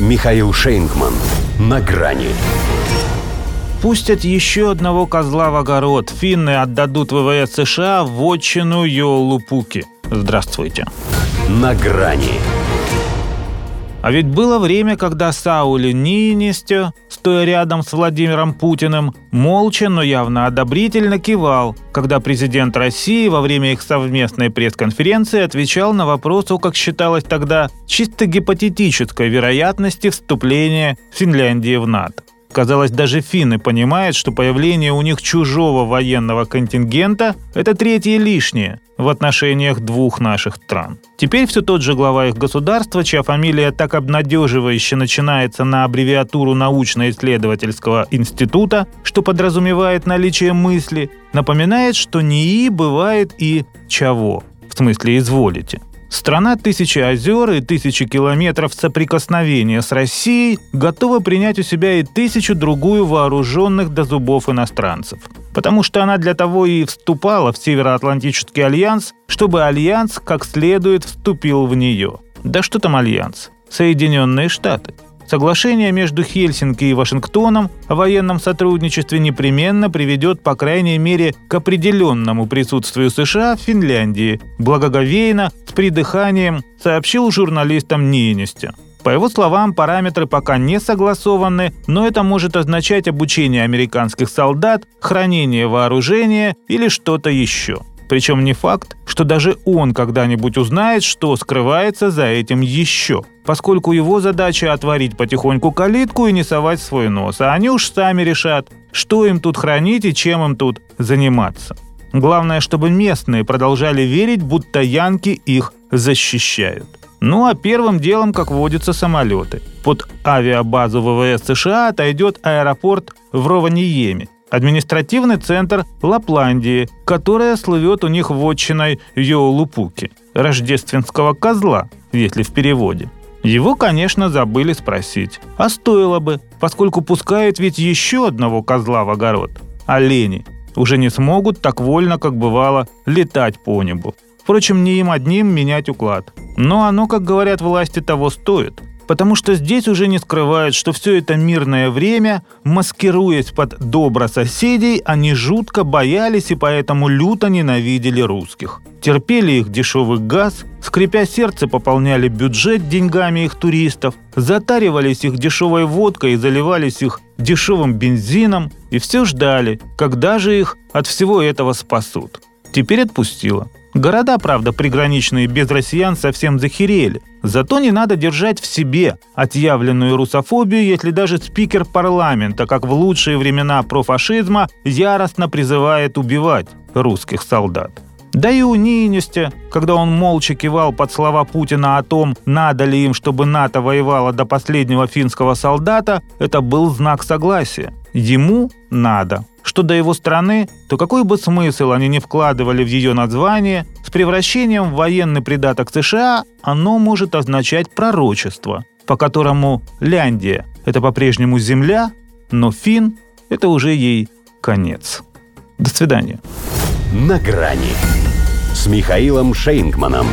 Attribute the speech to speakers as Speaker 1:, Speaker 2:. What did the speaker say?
Speaker 1: Михаил Шейнгман. На грани.
Speaker 2: Пустят еще одного козла в огород. Финны отдадут ВВС США в отчину Йолупуки. Здравствуйте.
Speaker 1: На грани.
Speaker 2: А ведь было время, когда Саули Нинистё, стоя рядом с Владимиром Путиным, молча, но явно одобрительно кивал, когда президент России во время их совместной пресс-конференции отвечал на вопрос о, как считалось тогда, чисто гипотетической вероятности вступления Финляндии в НАТО. Казалось, даже финны понимают, что появление у них чужого военного контингента – это третье лишнее в отношениях двух наших стран. Теперь все тот же глава их государства, чья фамилия так обнадеживающе начинается на аббревиатуру научно-исследовательского института, что подразумевает наличие мысли, напоминает, что НИИ бывает и «чего», в смысле «изволите». Страна тысячи озер и тысячи километров соприкосновения с Россией готова принять у себя и тысячу другую вооруженных до зубов иностранцев. Потому что она для того и вступала в Североатлантический альянс, чтобы альянс как следует вступил в нее. Да что там альянс? Соединенные Штаты. Соглашение между Хельсинки и Вашингтоном о военном сотрудничестве непременно приведет, по крайней мере, к определенному присутствию США в Финляндии, благоговейно, с придыханием, сообщил журналистам Ниинистё. По его словам, параметры пока не согласованы, но это может означать обучение американских солдат, хранение вооружения или что-то еще. Причем не факт, что даже он когда-нибудь узнает, что скрывается за этим еще, поскольку его задача отворить потихоньку калитку и не совать свой нос, а они уж сами решат, что им тут хранить и чем им тут заниматься. Главное, чтобы местные продолжали верить, будто янки их защищают. Ну а первым делом, как водятся самолеты. Под авиабазу ВВС США отойдет аэропорт в Рованиеме, административный центр Лапландии, которая слывет у них вотчиной Йоулупуки, рождественского козла, если в переводе. Его, конечно, забыли спросить. А стоило бы, поскольку пускают ведь еще одного козла в огород. Олени уже не смогут так вольно, как бывало, летать по небу. Впрочем, не им одним менять уклад. Но оно, как говорят власти, того стоит – потому что здесь уже не скрывают, что все это мирное время, маскируясь под добро соседей, они жутко боялись и поэтому люто ненавидели русских. Терпели их дешевый газ, скрипя сердце, пополняли бюджет деньгами их туристов, затаривались их дешевой водкой и заливались их дешевым бензином, и все ждали, когда же их от всего этого спасут. Теперь отпустила. Города, правда, приграничные без россиян совсем захерели. Зато не надо держать в себе отъявленную русофобию, если даже спикер парламента, как в лучшие времена профашизма, яростно призывает убивать русских солдат. Да и у Нинюстя, когда он молча кивал под слова Путина о том, надо ли им, чтобы НАТО воевало до последнего финского солдата, это был знак согласия. Ему надо. Что до его страны, то какой бы смысл они ни вкладывали в ее название, с превращением в военный придаток США оно может означать пророчество, по которому Ляндия – это по-прежнему земля, но Фин – это уже ей конец. До свидания.
Speaker 1: На грани с Михаилом Шейнгманом.